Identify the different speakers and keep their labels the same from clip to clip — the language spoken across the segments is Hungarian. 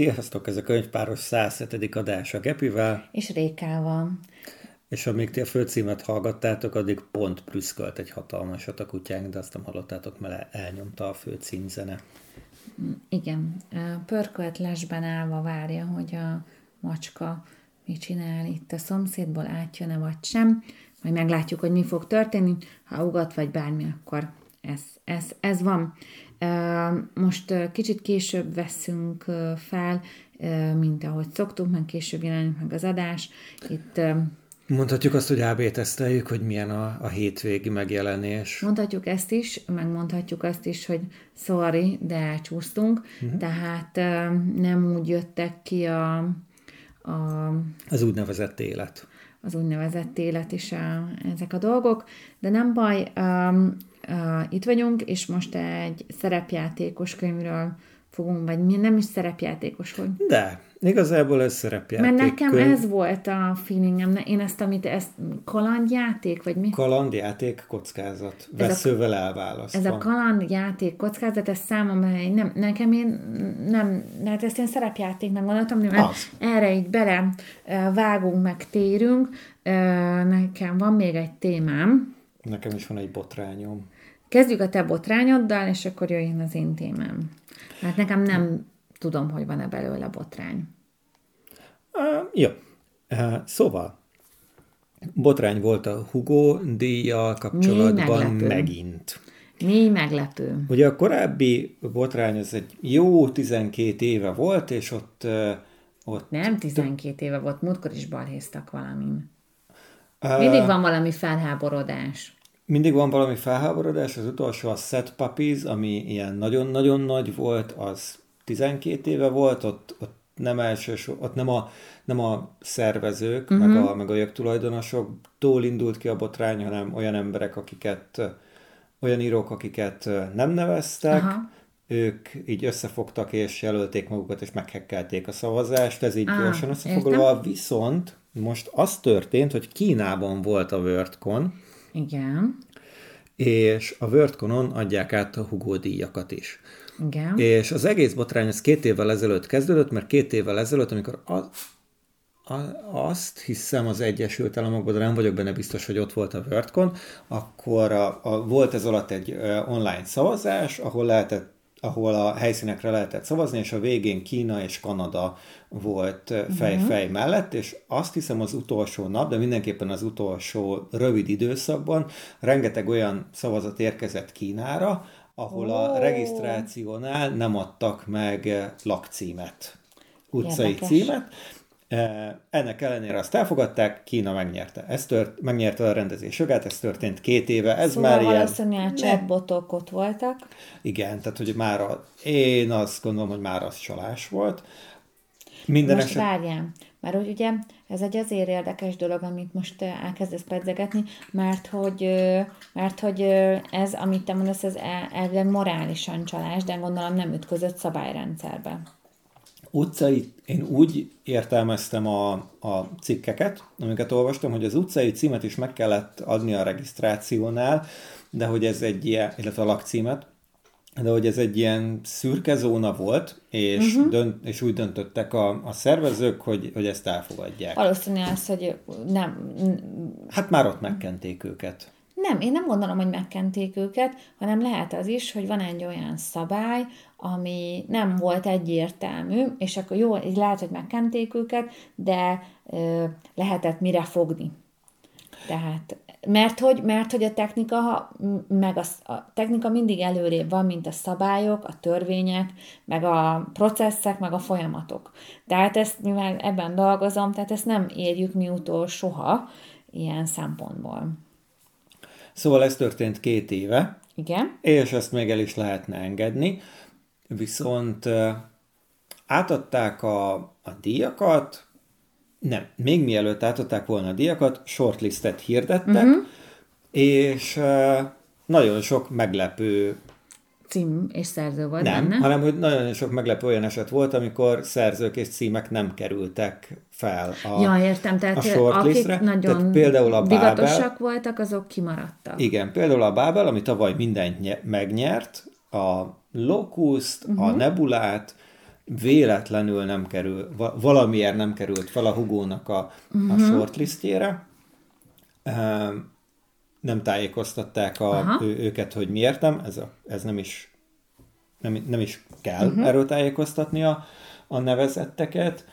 Speaker 1: Sziasztok, ez a könyvpáros 107. adása Gepivel.
Speaker 2: És Rékával.
Speaker 1: És amíg ti a főcímet hallgattátok, addig pont prüszkölt egy hatalmasat a kutyánk, de azt nem hallottátok, mert elnyomta a főcímzene.
Speaker 2: Igen, pörköltlesben állva várja, hogy a macska mit csinál itt a szomszédból, átjön-e vagy sem. Majd meglátjuk, hogy mi fog történni. Ha ugat vagy bármi, akkor ez, ez, ez van. Most kicsit később veszünk fel, mint ahogy szoktunk, meg később jelenik meg az adás. Itt
Speaker 1: Mondhatjuk azt, hogy AB teszteljük, hogy milyen a, a hétvégi megjelenés.
Speaker 2: Mondhatjuk ezt is, meg mondhatjuk azt is, hogy sorry, de elcsúsztunk, uh-huh. tehát nem úgy jöttek ki a, a...
Speaker 1: Az úgynevezett élet.
Speaker 2: Az úgynevezett élet is a, ezek a dolgok, de nem baj, um, uh, itt vagyunk, és most egy szerepjátékos könyvről fogunk, vagy mi nem is szerepjátékos, hogy...
Speaker 1: De, igazából ez szerepjáték.
Speaker 2: Mert nekem könyv. ez volt a feelingem, én ezt, amit, ezt kalandjáték, vagy mi?
Speaker 1: Kalandjáték, kockázat, veszővel elválasztva.
Speaker 2: Ez a kalandjáték, kockázat, ez számomra, nem, nekem én nem, hát ezt én szerepjátéknak gondoltam, mert az. erre így bele vágunk, meg térünk. Nekem van még egy témám.
Speaker 1: Nekem is van egy botrányom.
Speaker 2: Kezdjük a te botrányoddal, és akkor jöjjön az én témám. Mert nekem nem tudom, hogy van-e belőle botrány.
Speaker 1: Uh, jó. Uh, szóval, botrány volt a Hugo díjjal kapcsolatban
Speaker 2: Mi
Speaker 1: megint.
Speaker 2: Mi meglepő.
Speaker 1: Ugye a korábbi botrány az egy jó 12 éve volt, és ott... Ott
Speaker 2: Nem 12 éve volt, múltkor is balhéztak valamin. Mindig van valami felháborodás.
Speaker 1: Mindig van valami felháborodás, az utolsó a Set Puppies, ami ilyen nagyon-nagyon nagy volt, az 12 éve volt, ott, ott nem elsős, ott nem a, nem a szervezők, uh-huh. meg a, meg a jogtulajdonosoktól indult ki a botrány, hanem olyan emberek, akiket, olyan írók, akiket nem neveztek, Aha. ők így összefogtak és jelölték magukat, és meghekkelték a szavazást, ez így ah, gyorsan összefoglalva, viszont most az történt, hogy Kínában volt a WordCon,
Speaker 2: igen.
Speaker 1: És a WordConon adják át a Hugo díjakat is.
Speaker 2: Igen.
Speaker 1: És az egész botrány az két évvel ezelőtt kezdődött, mert két évvel ezelőtt, amikor a, a, azt hiszem az Egyesült Államokban, de nem vagyok benne biztos, hogy ott volt a WordCon, akkor a, a, volt ez alatt egy online szavazás, ahol lehetett ahol a helyszínekre lehetett szavazni, és a végén Kína és Kanada volt fej-fej uh-huh. mellett, és azt hiszem az utolsó nap, de mindenképpen az utolsó rövid időszakban rengeteg olyan szavazat érkezett Kínára, ahol a regisztrációnál nem adtak meg lakcímet, utcai Érdekes. címet, ennek ellenére azt elfogadták, Kína megnyerte. Ez tört, megnyerte a rendezés jogát, ez történt két éve. Ez
Speaker 2: szóval
Speaker 1: már
Speaker 2: valószínűleg ilyen... chatbotok ott voltak.
Speaker 1: Igen, tehát hogy már a, én azt gondolom, hogy már az csalás volt. Minden
Speaker 2: most eset... várjál, mert hogy ugye ez egy azért érdekes dolog, amit most elkezdesz pedzegetni, mert hogy, mert hogy ez, amit te mondasz, ez elvileg morálisan csalás, de gondolom nem ütközött szabályrendszerbe
Speaker 1: utcai, én úgy értelmeztem a, a cikkeket, amiket olvastam, hogy az utcai címet is meg kellett adni a regisztrációnál, de hogy ez egy ilyen, illetve a lakcímet, de hogy ez egy ilyen szürke zóna volt, és, uh-huh. dönt, és úgy döntöttek a, a szervezők, hogy, hogy ezt elfogadják.
Speaker 2: Valószínűleg az, hogy nem...
Speaker 1: Hát már ott megkenték őket.
Speaker 2: Nem, én nem gondolom, hogy megkenték őket, hanem lehet az is, hogy van egy olyan szabály, ami nem volt egyértelmű, és akkor jó, lehet, hogy megkenték őket, de ö, lehetett mire fogni. Tehát, mert hogy, mert hogy a technika, meg a, a technika mindig előrébb van, mint a szabályok, a törvények, meg a processzek, meg a folyamatok. Tehát ezt, mivel ebben dolgozom, tehát ezt nem érjük mi utol soha ilyen szempontból.
Speaker 1: Szóval ez történt két éve.
Speaker 2: Igen.
Speaker 1: És ezt még el is lehetne engedni. Viszont átadták a, a díjakat, nem, még mielőtt átadták volna a díjakat, shortlistet hirdettek, uh-huh. és nagyon sok meglepő
Speaker 2: cím és szerző volt
Speaker 1: nem,
Speaker 2: benne.
Speaker 1: hanem hogy nagyon sok meglepő olyan eset volt, amikor szerzők és címek nem kerültek fel a
Speaker 2: Ja, értem, tehát a shortlistre. akik nagyon tehát például a Bábel, voltak, azok kimaradtak.
Speaker 1: Igen, például a Bábel, ami tavaly mindent ny- megnyert, a Locust, uh-huh. a mhm. Nebulát, véletlenül nem kerül, valamiért nem került fel a Hugónak a, uh-huh. a mhm. shortlistjére. Nem tájékoztatták a, ő, őket, hogy miért nem, ez, a, ez nem is nem, nem is kell uh-huh. erről tájékoztatni a, a nevezetteket.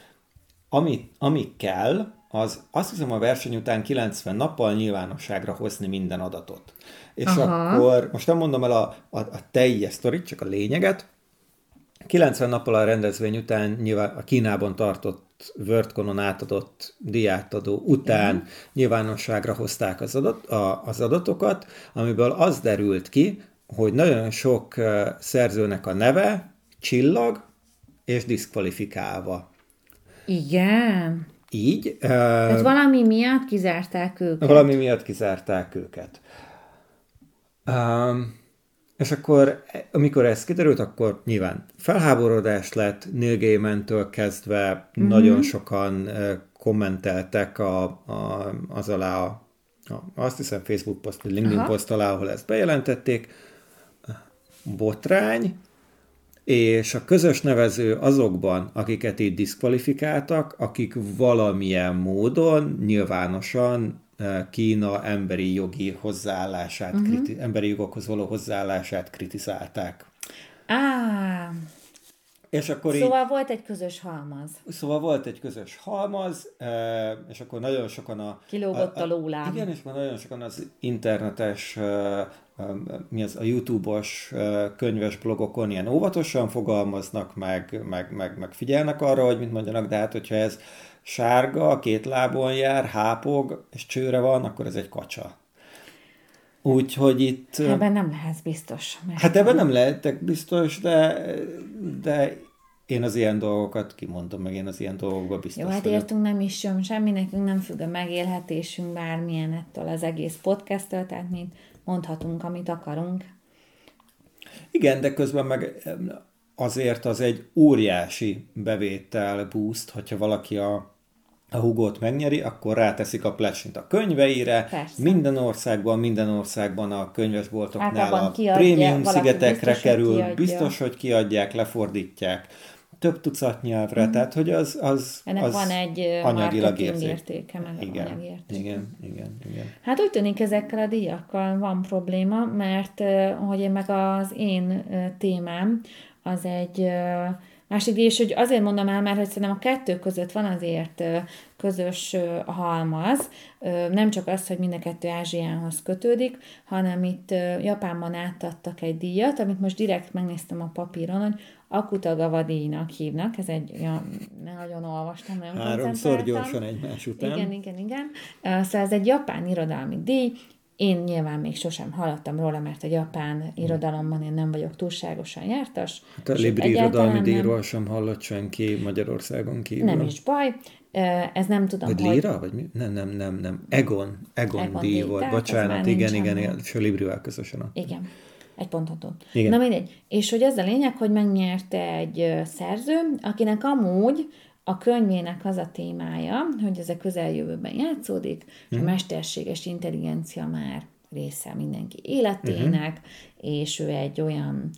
Speaker 1: Ami, ami kell, az azt hiszem a verseny után 90 nappal nyilvánosságra hozni minden adatot. És Aha. akkor most nem mondom el a, a, a teljes sztorit, csak a lényeget. 90 nappal a rendezvény után nyilván a Kínában tartott WorldConon átadott diátadó után uh-huh. nyilvánosságra hozták az, adat, a, az adatokat, amiből az derült ki, hogy nagyon sok szerzőnek a neve csillag és diszkvalifikálva.
Speaker 2: Igen.
Speaker 1: Így.
Speaker 2: Tehát valami miatt kizárták őket.
Speaker 1: Valami miatt kizárták őket. Um, és akkor, amikor ez kiderült, akkor nyilván felháborodás lett, Neil Gaiman-től kezdve mm-hmm. nagyon sokan kommenteltek a, a, az alá a, azt hiszem Facebook poszt, vagy LinkedIn Aha. poszt alá, ahol ezt bejelentették, botrány, és a közös nevező azokban, akiket itt diszkvalifikáltak, akik valamilyen módon nyilvánosan Kína emberi jogi hozzáállását, uh-huh. kriti- emberi jogokhoz való hozzáállását kritizálták.
Speaker 2: Á, és akkor szóval így, volt egy közös halmaz.
Speaker 1: Szóval volt egy közös halmaz, és akkor nagyon sokan a...
Speaker 2: Kilógott a, a lólám.
Speaker 1: Igen, és már nagyon sokan az internetes mi az a YouTube-os könyves blogokon ilyen óvatosan fogalmaznak, meg, meg, meg, meg figyelnek arra, hogy mit mondjanak, de hát hogyha ez sárga, két lábon jár, hápog, és csőre van, akkor ez egy kacsa. Úgyhogy itt...
Speaker 2: Ebben nem lehetsz biztos.
Speaker 1: Mert hát ebben nem lehetek biztos, de, de én az ilyen dolgokat kimondom, meg én az ilyen dolgokba biztos
Speaker 2: Jó, hát vagyok. értünk nem is sem, semmi, nekünk nem függ a megélhetésünk bármilyen ettől az egész podcasttől, tehát mi mondhatunk, amit akarunk.
Speaker 1: Igen, de közben meg azért az egy óriási bevétel boost, hogyha valaki a, a hugót megnyeri, akkor ráteszik a plesint a könyveire, Persze. minden országban, minden országban a könyvesboltoknál a prémium szigetekre biztos, kerül, hogy biztos, hogy kiadják, lefordítják több tucat nyelvre, mm. tehát hogy az, az,
Speaker 2: Ennek
Speaker 1: az
Speaker 2: van egy anyagilag értéke, meg
Speaker 1: igen, anyagértéke. Igen, igen, igen.
Speaker 2: Hát úgy tűnik ezekkel a díjakkal van probléma, mert hogy én meg az én témám az egy másik és hogy azért mondom el, mert hogy szerintem a kettő között van azért közös halmaz, nem csak az, hogy mind a kettő Ázsiához kötődik, hanem itt Japánban átadtak egy díjat, amit most direkt megnéztem a papíron, hogy Akutagawa díjnak hívnak, ez egy, ja, nagyon olvastam, nagyon
Speaker 1: Háromszor gyorsan egymás után.
Speaker 2: Igen, igen, igen. Szóval ez egy japán irodalmi díj, én nyilván még sosem hallottam róla, mert a japán irodalomban én nem vagyok túlságosan jártas.
Speaker 1: Hát a Libri irodalmi díjról sem hallott senki Magyarországon kívül.
Speaker 2: Nem is baj. Ez nem tudom,
Speaker 1: vagy Lira? Hogy... Vagy mi? Nem, nem, nem, nem. Egon. Egon, Egon díj, díj volt. Bocsánat, igen, igen, igen, és a Librivel közösen.
Speaker 2: Igen. Egy pontot. Igen. Na mindegy. És hogy az a lényeg, hogy megnyerte egy szerző, akinek amúgy a könyvének az a témája, hogy ez a közeljövőben játszódik, és a mhm. mesterséges intelligencia már része mindenki életének, uh-huh. és ő egy olyan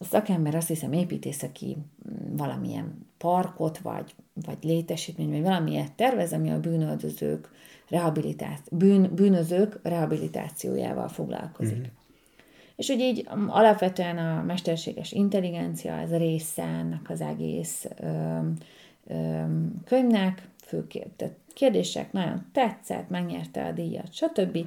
Speaker 2: szakember, azt hiszem építészeki mm, valamilyen parkot, vagy, vagy létesítmény, vagy valamilyet tervez, ami a bűnöldözők rehabilitáció, bűn, bűnözők rehabilitációjával foglalkozik. Uh-huh. És hogy így um, alapvetően a mesterséges intelligencia, ez a része ennek az egész ö, ö, könyvnek, fő kérdések, nagyon tetszett, megnyerte a díjat, stb.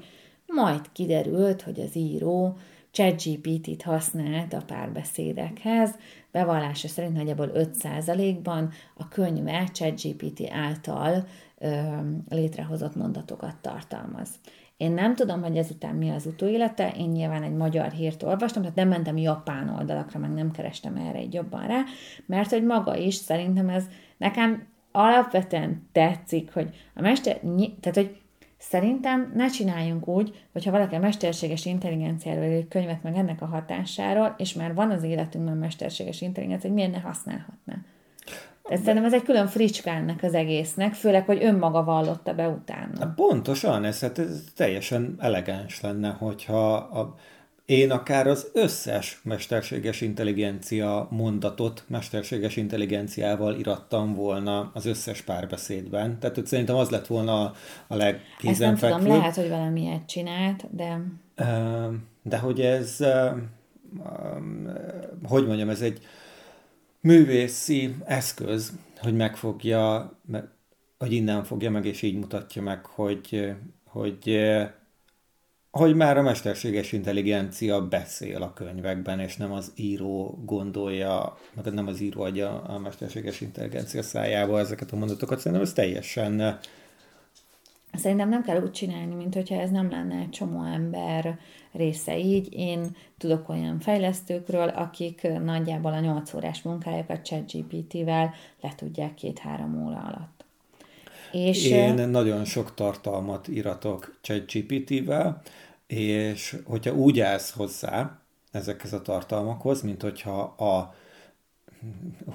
Speaker 2: Majd kiderült, hogy az író ChatGPT-t használt a párbeszédekhez, bevallása szerint nagyjából 5%-ban a könyve ChatGPT által ö, létrehozott mondatokat tartalmaz. Én nem tudom, hogy ezután mi az utóélete, én nyilván egy magyar hírt olvastam, tehát nem mentem japán oldalakra, meg nem kerestem erre egy jobban rá, mert hogy maga is szerintem ez nekem alapvetően tetszik, hogy a mester, tehát hogy Szerintem ne csináljunk úgy, hogyha valaki a mesterséges intelligenciáról egy könyvet meg ennek a hatásáról, és már van az életünkben mesterséges intelligencia, hogy miért ne használhatná. Tehát szerintem ez egy külön fricska ennek az egésznek, főleg, hogy önmaga vallotta be utána.
Speaker 1: Pontosan, ez, hát ez teljesen elegáns lenne, hogyha a, én akár az összes mesterséges intelligencia mondatot mesterséges intelligenciával irattam volna az összes párbeszédben. Tehát hogy szerintem az lett volna a legkézenfekvőbb. Ezt
Speaker 2: nem tudom, lehet, hogy valami ilyet csinált, de...
Speaker 1: De hogy ez, hogy mondjam, ez egy művészi eszköz, hogy megfogja, hogy innen fogja meg, és így mutatja meg, hogy, hogy hogy már a mesterséges intelligencia beszél a könyvekben, és nem az író gondolja, meg nem az író adja a mesterséges intelligencia szájába ezeket a mondatokat, szerintem ez teljesen...
Speaker 2: Szerintem nem kell úgy csinálni, mint hogyha ez nem lenne egy csomó ember része így. Én tudok olyan fejlesztőkről, akik nagyjából a 8 órás munkájukat ChatGPT-vel le tudják két-három óra alatt.
Speaker 1: És Én nagyon sok tartalmat iratok ChatGPT-vel, és hogyha úgy állsz hozzá ezekhez a tartalmakhoz, mint hogyha a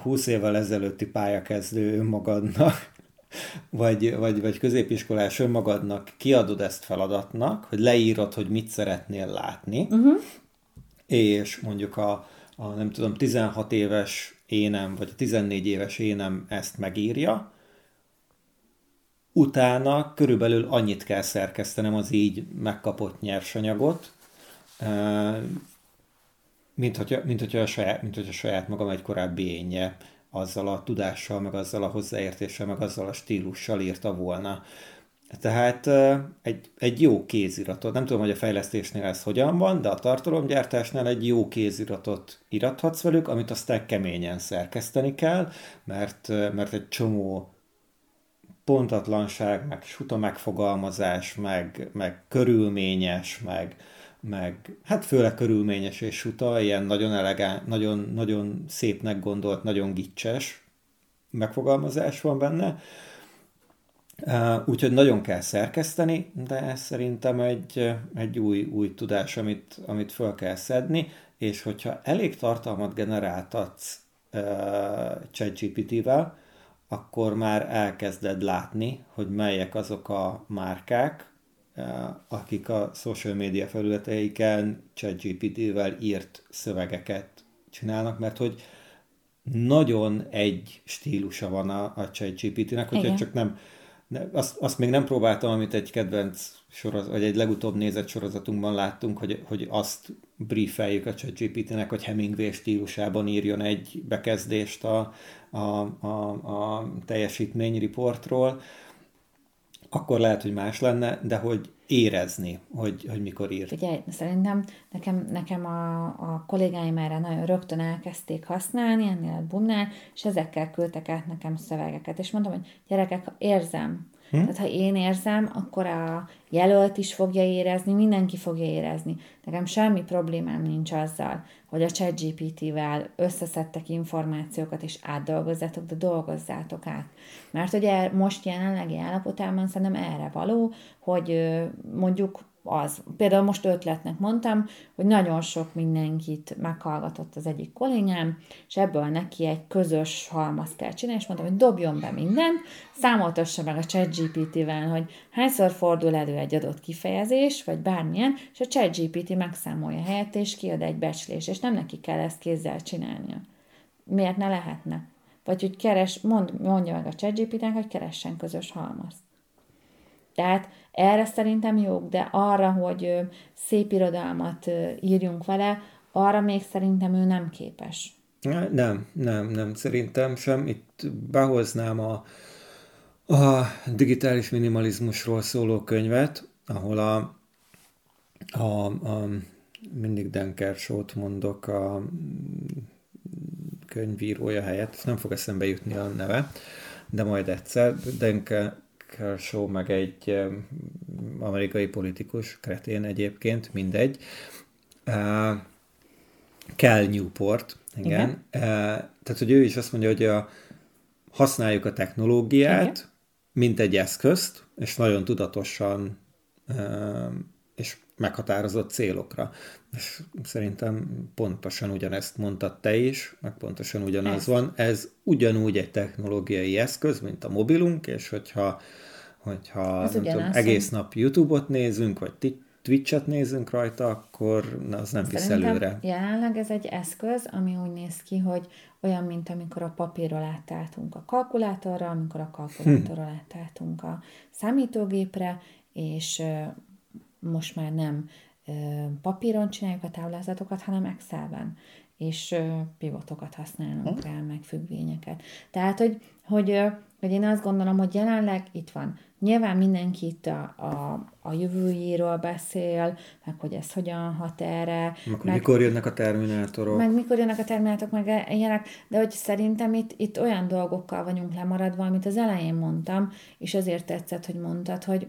Speaker 1: 20 évvel ezelőtti pályakezdő önmagadnak, vagy, vagy, vagy középiskolás önmagadnak kiadod ezt feladatnak, hogy leírod, hogy mit szeretnél látni, uh-huh. és mondjuk a, a, nem tudom, 16 éves énem, vagy a 14 éves énem ezt megírja, utána körülbelül annyit kell szerkesztenem az így megkapott nyersanyagot, mint hogyha, mint hogyha, a, saját, mint hogyha a saját magam egy korábbi énje azzal a tudással, meg azzal a hozzáértéssel, meg azzal a stílussal írta volna. Tehát egy, egy jó kéziratot, nem tudom, hogy a fejlesztésnél ez hogyan van, de a tartalomgyártásnál egy jó kéziratot irathatsz velük, amit aztán keményen szerkeszteni kell, mert, mert egy csomó pontatlanság, meg suta megfogalmazás, meg, meg körülményes, meg, meg hát főleg körülményes és suta, ilyen nagyon elegán, nagyon, nagyon szépnek gondolt, nagyon gicses megfogalmazás van benne. Úgyhogy nagyon kell szerkeszteni, de ez szerintem egy, egy új, új tudás, amit, amit föl kell szedni, és hogyha elég tartalmat generáltatsz uh, ChatGPT-vel, akkor már elkezded látni, hogy melyek azok a márkák, akik a social media felületeiken ChatGPT-vel írt szövegeket csinálnak, mert hogy nagyon egy stílusa van a, a ChatGPT-nek, hogyha Igen. csak nem, azt, azt még nem próbáltam, amit egy kedvenc sorozat, vagy egy legutóbb nézett sorozatunkban láttunk, hogy, hogy azt briefeljük a ChatGPT-nek, hogy Hemingway stílusában írjon egy bekezdést a, a, a, a teljesítményriportról, akkor lehet, hogy más lenne, de hogy érezni, hogy, hogy mikor ír.
Speaker 2: Ugye, szerintem nekem, nekem a, a kollégáim erre nagyon rögtön elkezdték használni, ennél a bumnál, és ezekkel küldtek át nekem szövegeket, és mondtam, hogy gyerekek, érzem, Hm? Tehát ha én érzem, akkor a jelölt is fogja érezni, mindenki fogja érezni. Nekem semmi problémám nincs azzal, hogy a ChatGPT-vel összeszedtek információkat és átdolgozzátok, de dolgozzátok át. Mert ugye most jelenlegi állapotában szerintem erre való, hogy mondjuk az. Például most ötletnek mondtam, hogy nagyon sok mindenkit meghallgatott az egyik kollégám, és ebből neki egy közös halmaz kell csinálni, és mondtam, hogy dobjon be mindent, számoltassa meg a ChatGPT-vel, hogy hányszor fordul elő egy adott kifejezés, vagy bármilyen, és a ChatGPT megszámolja helyett, és kiad egy becslés, és nem neki kell ezt kézzel csinálnia. Miért ne lehetne? Vagy hogy keres, mond, mondja meg a ChatGPT-nek, hogy keressen közös halmazt. Tehát erre szerintem jók, de arra, hogy szép irodalmat írjunk vele, arra még szerintem ő nem képes.
Speaker 1: Nem, nem, nem, szerintem sem. Itt behoznám a, a digitális minimalizmusról szóló könyvet, ahol a, a, a mindig Denker Sót mondok a könyvírója helyett, nem fog eszembe jutni a neve, de majd egyszer. Denker, Kershaw, meg egy amerikai politikus, kretén egyébként, mindegy. Uh, Cal Newport, igen. igen. Uh, tehát, hogy ő is azt mondja, hogy a, használjuk a technológiát, igen. mint egy eszközt, és nagyon tudatosan uh, és meghatározott célokra. És szerintem pontosan ugyanezt mondtad te is, meg pontosan ugyanaz ez. van. Ez ugyanúgy egy technológiai eszköz, mint a mobilunk, és hogyha hogyha nem tudom, egész nap YouTube-ot nézünk, vagy Twitch-et nézünk rajta, akkor az nem visz előre.
Speaker 2: jelenleg ez egy eszköz, ami úgy néz ki, hogy olyan, mint amikor a papírról átálltunk a kalkulátorra, amikor a kalkulátorral hm. átálltunk a számítógépre, és most már nem papíron csináljuk a táblázatokat, hanem Excelben és pivotokat használunk rá, meg függvényeket. Tehát, hogy, hogy, hogy én azt gondolom, hogy jelenleg itt van. Nyilván mindenki itt a, a, a jövőjéről beszél, meg hogy ez hogyan hat erre.
Speaker 1: Meg, meg mikor jönnek a terminátorok.
Speaker 2: Meg mikor jönnek a terminátorok, meg ilyenek, de hogy szerintem itt, itt olyan dolgokkal vagyunk lemaradva, amit az elején mondtam, és azért tetszett, hogy mondtad, hogy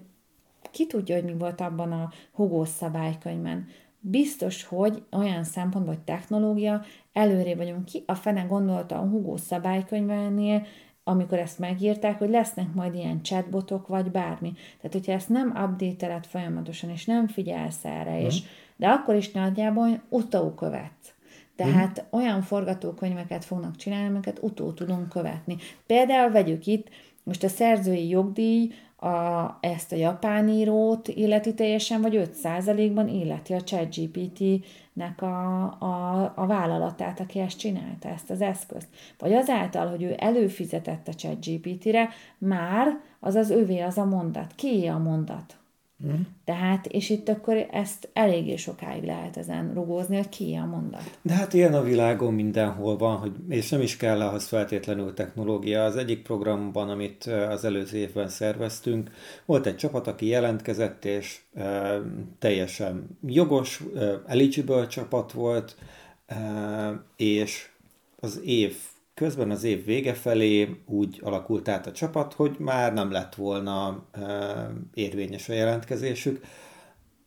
Speaker 2: ki tudja, hogy mi volt abban a Hugo szabálykönyvben. Biztos, hogy olyan szempontból, hogy technológia, előré vagyunk ki. A fene gondolta a Hugo szabálykönyvenél, amikor ezt megírták, hogy lesznek majd ilyen chatbotok, vagy bármi. Tehát, hogyha ezt nem update folyamatosan, és nem figyelsz erre, és, mhm. de akkor is nagyjából utókövetsz. Tehát mm. olyan forgatókönyveket fognak csinálni, amiket utó tudunk követni. Például vegyük itt, most a szerzői jogdíj a, ezt a japán írót illeti teljesen, vagy 5%-ban illeti a ChatGPT-nek a, a, a vállalatát, aki ezt csinálta, ezt az eszközt. Vagy azáltal, hogy ő előfizetett a ChatGPT-re, már az az övé az a mondat. Ki a mondat? Mm. Tehát, és itt akkor ezt eléggé sokáig lehet ezen rugózni, hogy ki a mondat.
Speaker 1: De hát ilyen a világon mindenhol van, hogy, és nem is kell ahhoz feltétlenül technológia. Az egyik programban, amit az előző évben szerveztünk, volt egy csapat, aki jelentkezett, és e, teljesen jogos, e, eligible csapat volt, e, és az év Közben az év vége felé úgy alakult át a csapat, hogy már nem lett volna e, érvényes a jelentkezésük,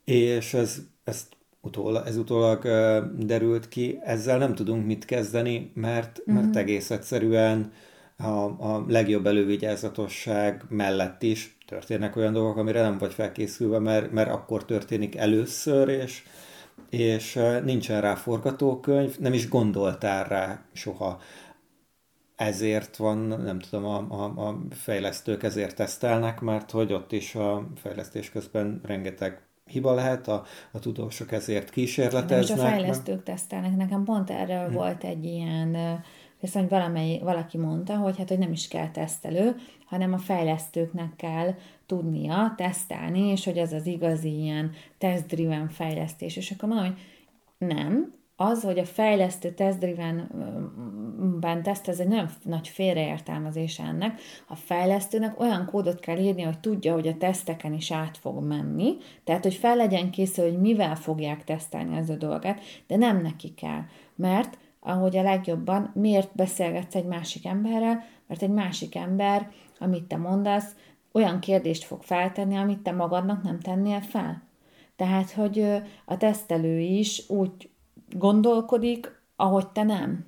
Speaker 1: és ez, ezt utólag, ez utólag e, derült ki, ezzel nem tudunk mit kezdeni, mert, mert uh-huh. egész egyszerűen a, a legjobb elővigyázatosság mellett is történnek olyan dolgok, amire nem vagy felkészülve, mert, mert akkor történik először, és, és nincsen rá forgatókönyv, nem is gondoltál rá soha ezért van, nem tudom, a, a, a fejlesztők ezért tesztelnek, mert hogy ott is a fejlesztés közben rengeteg hiba lehet, a, a tudósok ezért kísérleteznek.
Speaker 2: De a fejlesztők meg... tesztelnek. Nekem pont erről hmm. volt egy ilyen, viszont valamely, valaki mondta, hogy hát, hogy nem is kell tesztelő, hanem a fejlesztőknek kell tudnia tesztelni, és hogy ez az igazi ilyen test-driven fejlesztés. És akkor mondom, hogy nem, az, hogy a fejlesztő testdriven teszt, ez egy nagyon nagy félreértelmezés ennek. A fejlesztőnek olyan kódot kell írni, hogy tudja, hogy a teszteken is át fog menni, tehát, hogy fel legyen készül, hogy mivel fogják tesztelni az a dolgát, de nem neki kell. Mert, ahogy a legjobban, miért beszélgetsz egy másik emberrel, mert egy másik ember, amit te mondasz, olyan kérdést fog feltenni, amit te magadnak nem tennél fel. Tehát, hogy a tesztelő is úgy gondolkodik, ahogy te nem.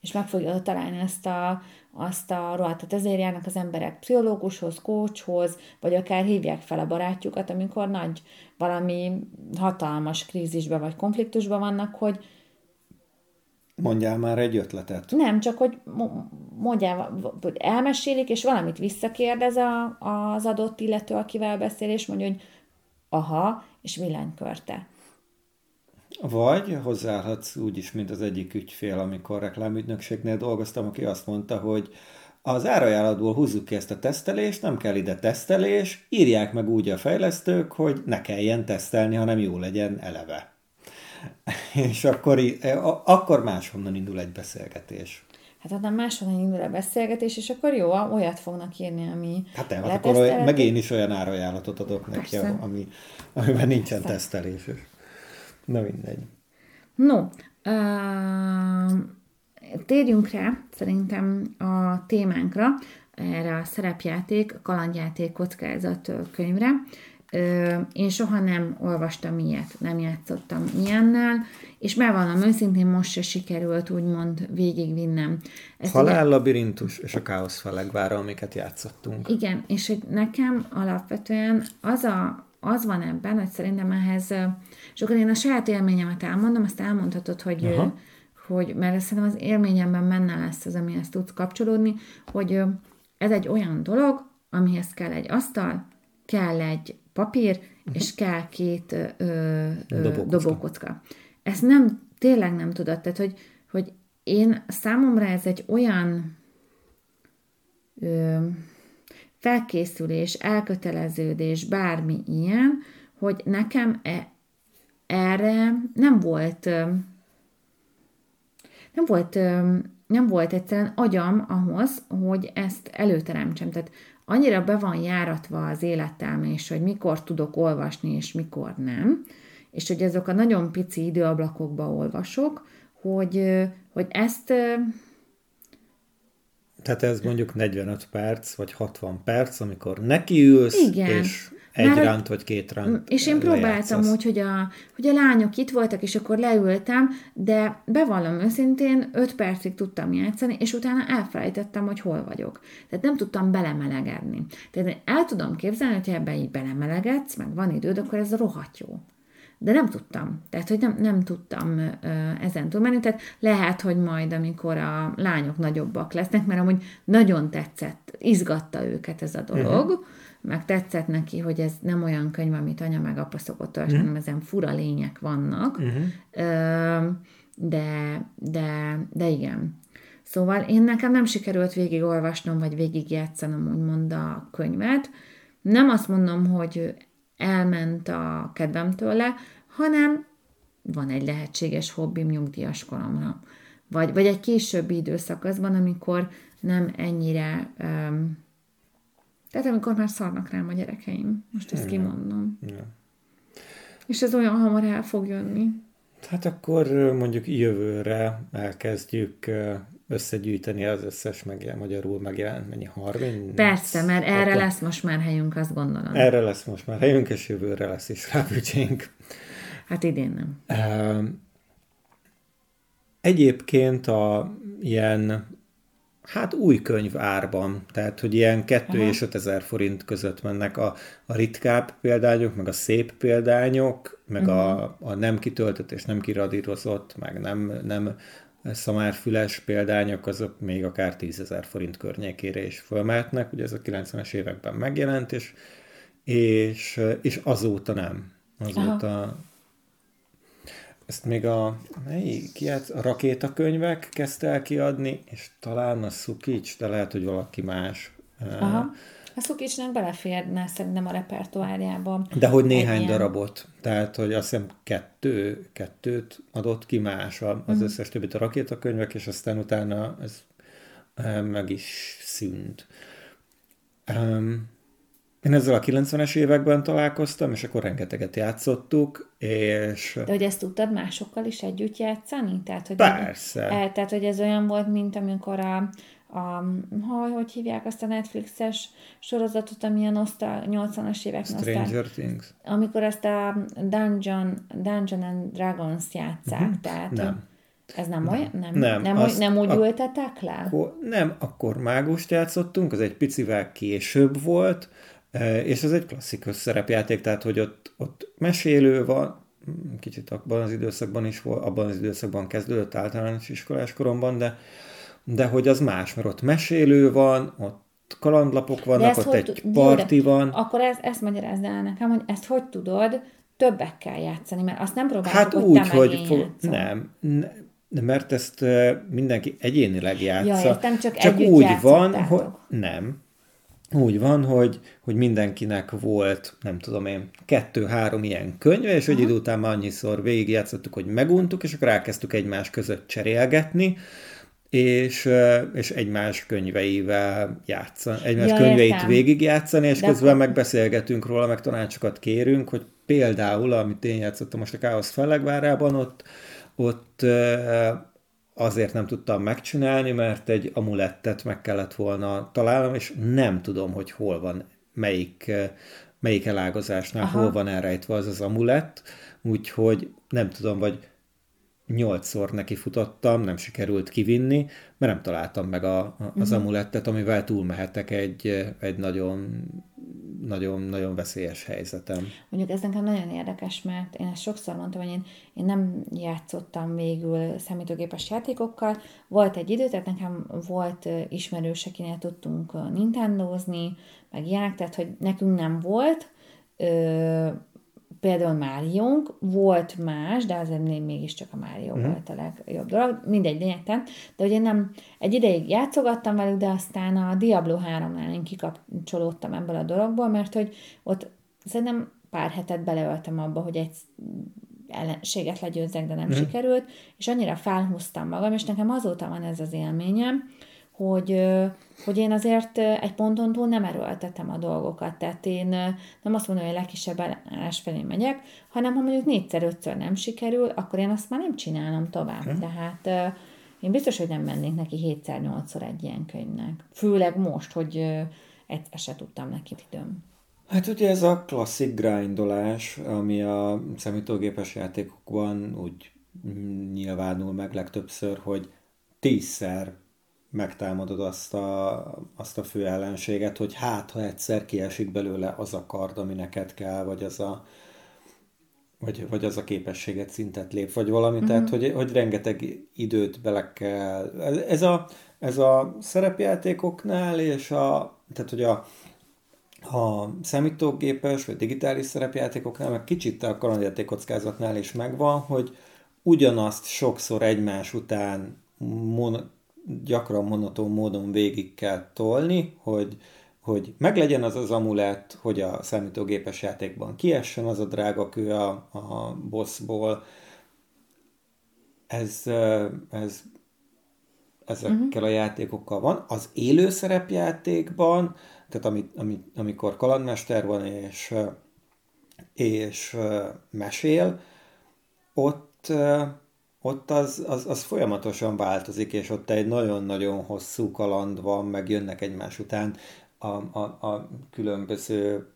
Speaker 2: És meg fogja találni ezt a, azt a rohadt. ezért járnak az emberek pszichológushoz, coachhoz, vagy akár hívják fel a barátjukat, amikor nagy valami hatalmas krízisbe vagy konfliktusban vannak, hogy
Speaker 1: Mondjál már egy ötletet.
Speaker 2: Nem, csak hogy mondjál, hogy elmesélik, és valamit visszakérdez a, az adott illető, akivel beszél, és mondja, hogy aha, és villanykörte.
Speaker 1: Vagy hozzáállhatsz úgy is, mint az egyik ügyfél, amikor reklámügynökségnél dolgoztam, aki azt mondta, hogy az árajánlatból húzzuk ki ezt a tesztelést, nem kell ide tesztelés, írják meg úgy a fejlesztők, hogy ne kelljen tesztelni, hanem jó legyen eleve. És akkor, akkor máshonnan indul egy beszélgetés.
Speaker 2: Hát hanem máshonnan indul a beszélgetés, és akkor jó, olyat fognak írni, ami
Speaker 1: Hát nem, hát akkor meg én is olyan árajánlatot adok neki, ami, amiben nincsen Persze. tesztelés. Na mindegy.
Speaker 2: No, uh, térjünk rá szerintem a témánkra, erre a szerepjáték, kalandjáték kockázat könyvre. Én soha nem olvastam ilyet, nem játszottam ilyennel, és bevallom őszintén most se sikerült úgymond végigvinnem.
Speaker 1: Ezt Halál-labirintus és a káosz felegvára, amiket játszottunk.
Speaker 2: Igen, és hogy nekem alapvetően az a az van ebben, hogy szerintem ehhez, és akkor én a saját élményemet elmondom, azt elmondhatod, hogy, Aha. hogy mert szerintem az élményemben menne lesz az, amihez tudsz kapcsolódni, hogy ez egy olyan dolog, amihez kell egy asztal, kell egy papír, és kell két ö, ö,
Speaker 1: Dobókocka.
Speaker 2: dobókocka. Ezt nem, tényleg nem tudod, tehát hogy, hogy én számomra ez egy olyan ö, felkészülés, elköteleződés, bármi ilyen, hogy nekem e, erre nem volt nem volt, nem volt egyszerűen agyam ahhoz, hogy ezt előteremtsem. Tehát annyira be van járatva az életem, és hogy mikor tudok olvasni, és mikor nem, és hogy ezek a nagyon pici időablakokba olvasok, hogy, hogy ezt
Speaker 1: Tehát ez mondjuk 45 perc, vagy 60 perc, amikor nekiülsz,
Speaker 2: Igen.
Speaker 1: és egy
Speaker 2: Már-
Speaker 1: ránt, vagy két ránt
Speaker 2: És én próbáltam úgy, hogy a, hogy a lányok itt voltak, és akkor leültem, de bevallom őszintén, 5 percig tudtam játszani, és utána elfelejtettem, hogy hol vagyok. Tehát nem tudtam belemelegedni. Tehát el tudom képzelni, hogy ha ebben így belemelegedsz, meg van időd, akkor ez rohadt jó. De nem tudtam. Tehát, hogy nem, nem tudtam ö, ezen túlmenni. Tehát lehet, hogy majd, amikor a lányok nagyobbak lesznek, mert amúgy nagyon tetszett, izgatta őket ez a dolog, uh-huh. Meg tetszett neki, hogy ez nem olyan könyv, amit anya meg apa szokott olvasni, uh-huh. hanem ezen fura lények vannak. Ö, de, de, de igen. Szóval én nekem nem sikerült végigolvasnom, vagy végigjátszanom úgymond a könyvet. Nem azt mondom, hogy elment a kedvem tőle, hanem van egy lehetséges hobbim nyugdíjas koromra. Vagy, vagy egy későbbi időszakaszban, amikor nem ennyire... Um, tehát amikor már szarnak rám a gyerekeim. Most ezt kimondom.
Speaker 1: Ja.
Speaker 2: És ez olyan hamar el fog jönni.
Speaker 1: Hát akkor mondjuk jövőre elkezdjük összegyűjteni az összes megjel, magyarul megjelent, mennyi 30?
Speaker 2: Persze, mert erre
Speaker 1: Akkor
Speaker 2: lesz most már helyünk, azt gondolom.
Speaker 1: Erre lesz most már helyünk, és jövőre lesz is rá büdzsénk.
Speaker 2: Hát idén nem.
Speaker 1: Egyébként a ilyen, hát új könyv árban, tehát hogy ilyen 2
Speaker 2: Aha.
Speaker 1: és 5 ezer forint között mennek a, a ritkább példányok, meg a szép példányok, meg a, a nem kitöltött és nem kiradírozott, meg nem, nem szamárfüles példányok, azok még akár 10 ezer forint környékére is fölmehetnek, ugye ez a 90-es években megjelent, és, és, és azóta nem. Azóta ezt még a, melyik, ki játsz, a rakétakönyvek kezdte el kiadni, és talán a Szukics, de lehet, hogy valaki más.
Speaker 2: Aha. A Szukicsnek beleférne szerintem a repertoárjába.
Speaker 1: De hogy néhány
Speaker 2: ilyen-
Speaker 1: darabot. Tehát, hogy azt hiszem kettő, kettőt adott ki más az összes többit a rakétakönyvek, és aztán utána ez meg is szűnt. Um, én ezzel a 90-es években találkoztam, és akkor rengeteget játszottuk, és
Speaker 2: De hogy ezt tudtad másokkal is együtt játszani? Tehát, hogy
Speaker 1: Persze.
Speaker 2: El, tehát, hogy ez olyan volt, mint amikor a, a hogy, hogy hívják azt a Netflixes sorozatot, ami a nosztal, 80-as évek nosztal,
Speaker 1: Stranger Things.
Speaker 2: amikor ezt a Dungeon, Dungeon and Dragons játszák, uh-huh. tehát.
Speaker 1: Nem.
Speaker 2: ez nem olyan? Nem,
Speaker 1: Nem,
Speaker 2: nem,
Speaker 1: azt-
Speaker 2: úgy, nem úgy
Speaker 1: a-
Speaker 2: ültetek le?
Speaker 1: Akkor, nem, akkor mágust játszottunk, az egy picivel később volt, és ez egy klasszikus szerepjáték, tehát hogy ott, ott mesélő van, kicsit abban az időszakban is volt, abban az időszakban kezdődött általános iskolás koromban, de, de hogy az más, mert ott mesélő van, ott kalandlapok vannak, ott
Speaker 2: hogy
Speaker 1: egy
Speaker 2: jó,
Speaker 1: parti
Speaker 2: de
Speaker 1: van.
Speaker 2: Akkor ezt, ezt magyarázd el nekem, hogy ezt hogy tudod többekkel játszani, mert azt nem próbáltuk,
Speaker 1: Hát
Speaker 2: hogy
Speaker 1: úgy, hogy
Speaker 2: én
Speaker 1: fo-
Speaker 2: játszom.
Speaker 1: nem, ne, mert ezt eh, mindenki egyénileg játsza.
Speaker 2: értem, csak
Speaker 1: csak úgy van,
Speaker 2: játszottátok.
Speaker 1: hogy nem. Úgy van, hogy, hogy mindenkinek volt, nem tudom én, kettő-három ilyen könyve, és egy idő után már annyiszor végigjátszottuk, hogy meguntuk, és akkor elkezdtük egymás között cserélgetni, és, és egymás könyveivel játszani, egymás
Speaker 2: Ja,
Speaker 1: könyveit
Speaker 2: értem.
Speaker 1: végigjátszani, és
Speaker 2: De
Speaker 1: közben
Speaker 2: akkor-
Speaker 1: megbeszélgetünk róla, meg tanácsokat kérünk, hogy például, amit én játszottam most a Káosz Fellegvárában, ott, ott azért nem tudtam megcsinálni, mert egy amulettet meg kellett volna találnom, és nem tudom, hogy hol van, melyik, ö, melyik elágazásnál,
Speaker 2: Aha.
Speaker 1: hol van elrejtve az az amulett, úgyhogy nem tudom, vagy nyolcszor neki futottam, nem sikerült kivinni, mert nem találtam meg a, a, az
Speaker 2: Mhm.
Speaker 1: amulettet, amivel túlmehetek egy, egy nagyon, nagyon, nagyon veszélyes helyzetem.
Speaker 2: Mondjuk ez nekem nagyon érdekes, mert én ezt sokszor mondtam, hogy én, én nem játszottam végül számítógépes játékokkal. Volt egy idő, tehát nekem volt ismerős, akinél tudtunk Nintendozni, meg ilyenek, tehát hogy nekünk nem volt. Például Máriónk, volt más, de azért még mégiscsak a Mário mm. volt a legjobb dolog, mindegy lényegtelen, de ugye nem, egy ideig játszogattam velük, de aztán a Diablo 3-nál én kikapcsolódtam ebből a dologból, mert hogy ott szerintem pár hetet beleöltem abba, hogy egy ellenséget legyőzzek, de nem mm. sikerült, és annyira felhúztam magam, és nekem azóta van ez az élményem, hogy, hogy én azért egy ponton túl nem erőltetem a dolgokat. Tehát én nem azt mondom, hogy a legkisebb állás felé megyek, hanem ha mondjuk négyszer, ötször nem sikerül, akkor én azt már nem csinálom tovább. Hmm. Tehát én biztos, hogy nem mennék neki hétszer, nyolcszor egy ilyen könyvnek. Főleg most, hogy egyszer se tudtam neki időm.
Speaker 1: Hát ugye ez a klasszik grindolás, ami a számítógépes játékokban úgy nyilvánul meg legtöbbször, hogy tízszer megtámadod azt a, azt a fő ellenséget, hogy hát, ha egyszer kiesik belőle az a kard, ami neked kell, vagy az a, vagy, vagy az a képességet szintet lép, vagy valami, mm-hmm. tehát hogy, hogy rengeteg időt bele kell. Ez a, ez a szerepjátékoknál, és a, tehát hogy a, a számítógépes vagy digitális szerepjátékoknál, meg kicsit a kalandjáték kockázatnál is megvan, hogy ugyanazt sokszor egymás után mon- gyakran monoton módon végig kell tolni, hogy, hogy meglegyen az az amulett, hogy a számítógépes játékban kiessen az a drága kő a, a bossból. Ez, ez ezekkel uh-huh. a játékokkal van. Az élő szerepjátékban, tehát amit, amit, amikor kalandmester van és, és mesél, ott ott az, az, az folyamatosan változik, és ott egy nagyon-nagyon hosszú kaland van, meg jönnek egymás után a, a, a különböző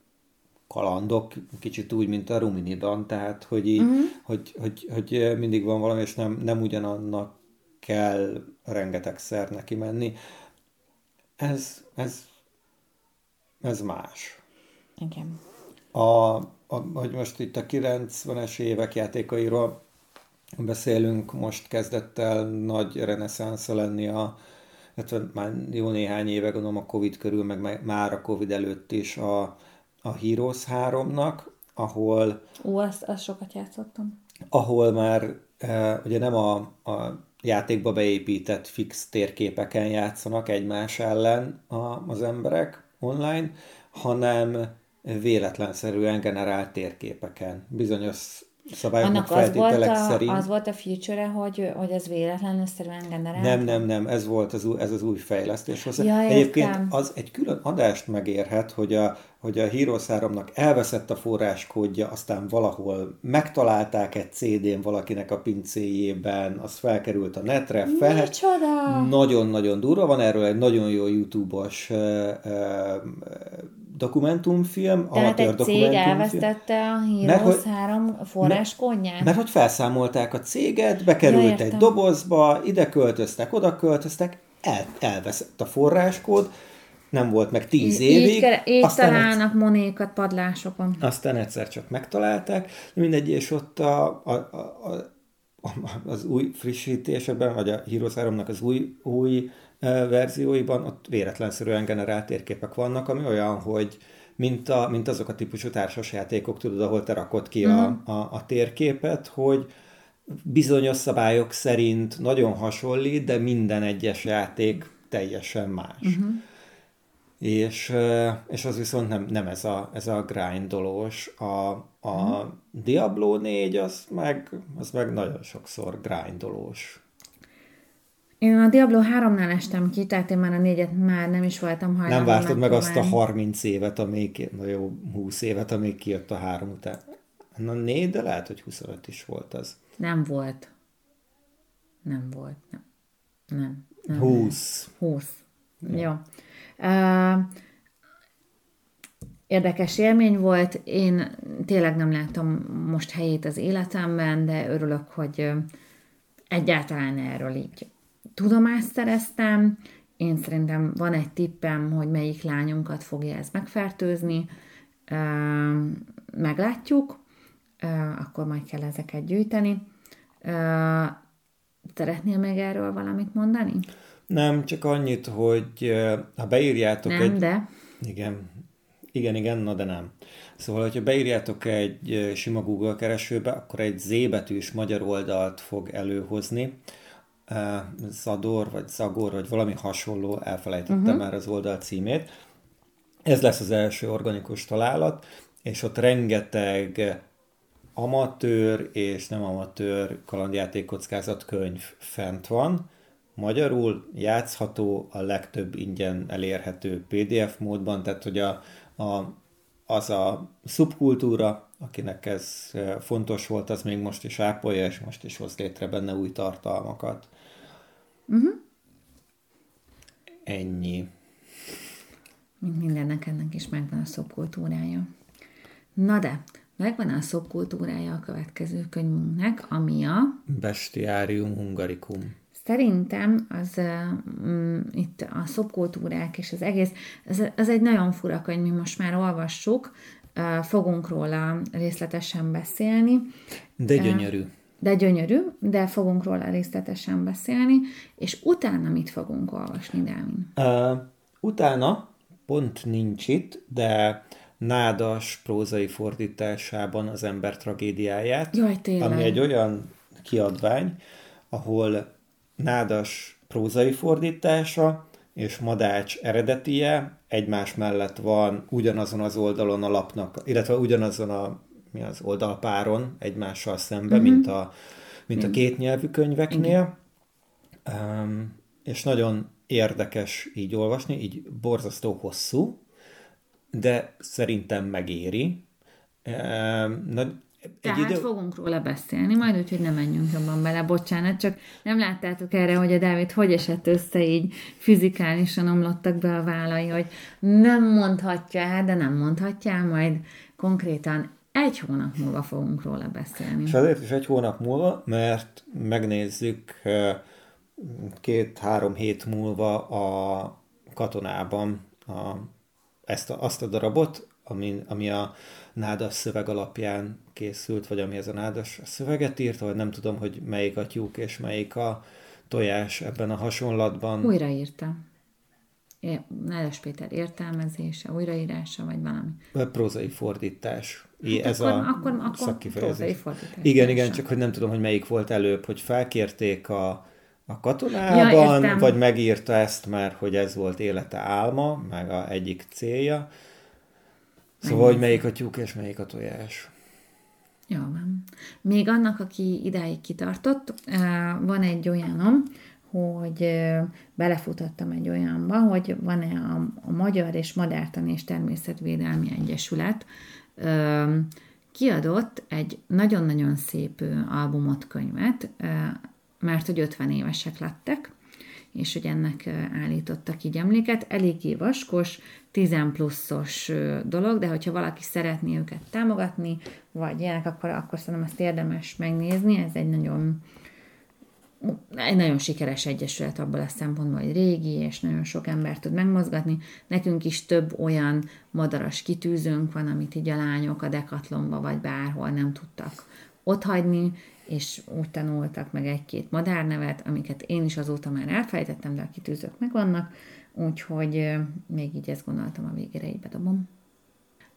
Speaker 1: kalandok, kicsit úgy, mint a Ruminidan, tehát hogy, így, uh-huh. hogy, hogy, hogy mindig van valami, és nem, nem ugyanannak kell rengetegszer neki menni. Ez, ez, ez más.
Speaker 2: Igen.
Speaker 1: A, a, hogy most itt a 90-es évek játékairól beszélünk, most kezdett el nagy reneszánsza lenni a, hát már jó néhány éve, gondolom a Covid körül, meg már a Covid előtt is a, a Heroes 3-nak, ahol...
Speaker 2: Ó, azt, azt sokat játszottam.
Speaker 1: Ahol már e, ugye nem a, a játékba beépített fix térképeken játszanak egymás ellen a, az emberek online, hanem véletlenszerűen generált térképeken. Bizonyos szabályoknak Annak
Speaker 2: az volt, a, szerint. az volt a feature hogy, hogy ez véletlenül szerűen generál?
Speaker 1: Nem, nem, nem, ez volt az, ez az új fejlesztés hozzá. Ja, Egyébként az egy külön adást megérhet, hogy a, hogy a Heroes 3 elveszett a forráskódja, aztán valahol megtalálták egy CD-n valakinek a pincéjében, az felkerült a netre, fel. Nagyon-nagyon durva, van erről egy nagyon jó YouTube-os uh, uh, dokumentumfilm,
Speaker 2: Tehát egy cég elvesztette a Heroes 3 forráskódját?
Speaker 1: Mert, hogy felszámolták a céget, bekerült ja, egy dobozba, ide költöztek, oda költöztek, el, elveszett a forráskód, nem volt meg tíz így, évig. Így,
Speaker 2: így aztán találnak egy, monékat padlásokon.
Speaker 1: Aztán egyszer csak megtalálták, mindegy, és ott a, a, a, a, az új frissítésében, vagy a Heroes 3-nak az új, új verzióiban ott véletlenszerűen generált térképek vannak, ami olyan, hogy mint, a, mint azok a típusú társasjátékok, tudod, ahol te rakod ki uh-huh. a, mhm. a, a térképet, hogy bizonyos szabályok szerint nagyon hasonlít, de minden egyes játék teljesen más. Uh-huh. És, és az viszont nem, nem ez a, ez a grindolós. A, a uh-huh. Diablo 4 az meg, az meg nagyon sokszor grindolós.
Speaker 2: Én a Diablo 3-nál estem ki, tehát én már a négyet már nem is voltam
Speaker 1: hajlandó. Nem vártad meg azt a 30 évet, amíg, na jó, 20 évet, amíg kijött a három után. Na négy, de lehet, hogy 25 is volt az.
Speaker 2: Nem volt. Nem volt. Nem. Nem. nem
Speaker 1: 20.
Speaker 2: 20. Ja. Jó. Uh, érdekes élmény volt. Én tényleg nem látom most helyét az életemben, de örülök, hogy egyáltalán erről így tudomást szereztem, én szerintem van egy tippem, hogy melyik lányunkat fogja ez megfertőzni, meglátjuk, akkor majd kell ezeket gyűjteni. Szeretnél még erről valamit mondani?
Speaker 1: Nem, csak annyit, hogy ha beírjátok
Speaker 2: Nem,
Speaker 1: egy...
Speaker 2: de...
Speaker 1: Igen. Igen, igen, na de nem. Szóval, hogyha beírjátok egy sima Google keresőbe, akkor egy Z betűs magyar oldalt fog előhozni. Zador, vagy Zagor, vagy valami hasonló, elfelejtettem uh-huh. már az oldal címét. Ez lesz az első organikus találat, és ott rengeteg amatőr és nem amatőr kalandjáték kockázat könyv fent van. Magyarul játszható, a legtöbb ingyen elérhető PDF módban, tehát hogy a, a, az a szubkultúra, akinek ez fontos volt, az még most is ápolja, és most is hoz létre benne új tartalmakat. Uh-huh. Ennyi.
Speaker 2: Mint mindennek, ennek is megvan a szubkultúrája. Na de, megvan a szubkultúrája a következő könyvünknek, ami a...
Speaker 1: Bestiarium Hungaricum.
Speaker 2: Szerintem az uh, itt a szubkultúrák és az egész, az, az egy nagyon fura könyv, mi most már olvassuk, fogunk róla részletesen beszélni.
Speaker 1: De gyönyörű.
Speaker 2: De gyönyörű, de fogunk róla részletesen beszélni, és utána mit fogunk olvasni, Dámin?
Speaker 1: Uh, utána pont nincs itt, de nádas prózai fordításában az ember tragédiáját,
Speaker 2: Jaj, tényleg.
Speaker 1: ami egy olyan kiadvány, ahol nádas prózai fordítása és madács eredetie egymás mellett van ugyanazon az oldalon a lapnak, illetve ugyanazon a mi az oldalpáron egymással szembe, uh-huh. mint a, mint a két nyelvű könyveknél. Um, és nagyon érdekes így olvasni, így borzasztó hosszú, de szerintem megéri. Um,
Speaker 2: na, tehát idő... fogunk róla beszélni, majd úgy, hogy nem menjünk jobban bele, bocsánat, csak nem láttátok erre, hogy a Dávid hogy esett össze így fizikálisan omlottak be a vállai, hogy nem mondhatja el, de nem mondhatja el, majd konkrétan egy hónap múlva fogunk róla beszélni.
Speaker 1: És azért is egy hónap múlva, mert megnézzük két-három hét múlva a katonában a, ezt a, azt a darabot, ami, ami a nádas szöveg alapján készült, vagy ami ez a nádas szöveget írt, vagy nem tudom, hogy melyik a tyúk és melyik a tojás ebben a hasonlatban.
Speaker 2: Újraírta. Nádas Péter értelmezése, újraírása, vagy valami.
Speaker 1: A prózai fordítás. Hát ez
Speaker 2: akkor,
Speaker 1: a
Speaker 2: akkor, akkor szakifejezés. Fordítás.
Speaker 1: Igen, igen, csak hogy nem tudom, hogy melyik volt előbb, hogy felkérték a, a katonában, ja, vagy megírta ezt már, hogy ez volt élete álma, meg a egyik célja. Szóval, hogy melyik a tyúk és melyik a tojás.
Speaker 2: Jó van. Még annak, aki idáig kitartott, van egy olyanom, hogy belefutottam egy olyanba, hogy van-e a, a Magyar és Madártani és Természetvédelmi Egyesület kiadott egy nagyon-nagyon szép albumot, könyvet, mert hogy 50 évesek lettek, és hogy ennek állítottak így emléket. Eléggé vaskos, 10 pluszos dolog, de hogyha valaki szeretné őket támogatni, vagy ilyenek, akkor, akkor szerintem ezt érdemes megnézni. Ez egy nagyon egy nagyon sikeres egyesület abból a szempontból, hogy régi, és nagyon sok ember tud megmozgatni. Nekünk is több olyan madaras kitűzőnk van, amit így a lányok a dekatlomba vagy bárhol nem tudtak otthagyni, és úgy tanultak meg egy-két madárnevet, amiket én is azóta már elfelejtettem, de a kitűzők megvannak, úgyhogy még így ezt gondoltam a végére, így bedobom.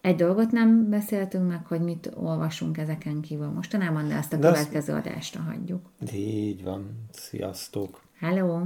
Speaker 2: Egy dolgot nem beszéltünk meg, hogy mit olvasunk ezeken kívül mostanában, de ezt a de következő azt... adásra hagyjuk.
Speaker 1: Így van. Sziasztok!
Speaker 2: Hello!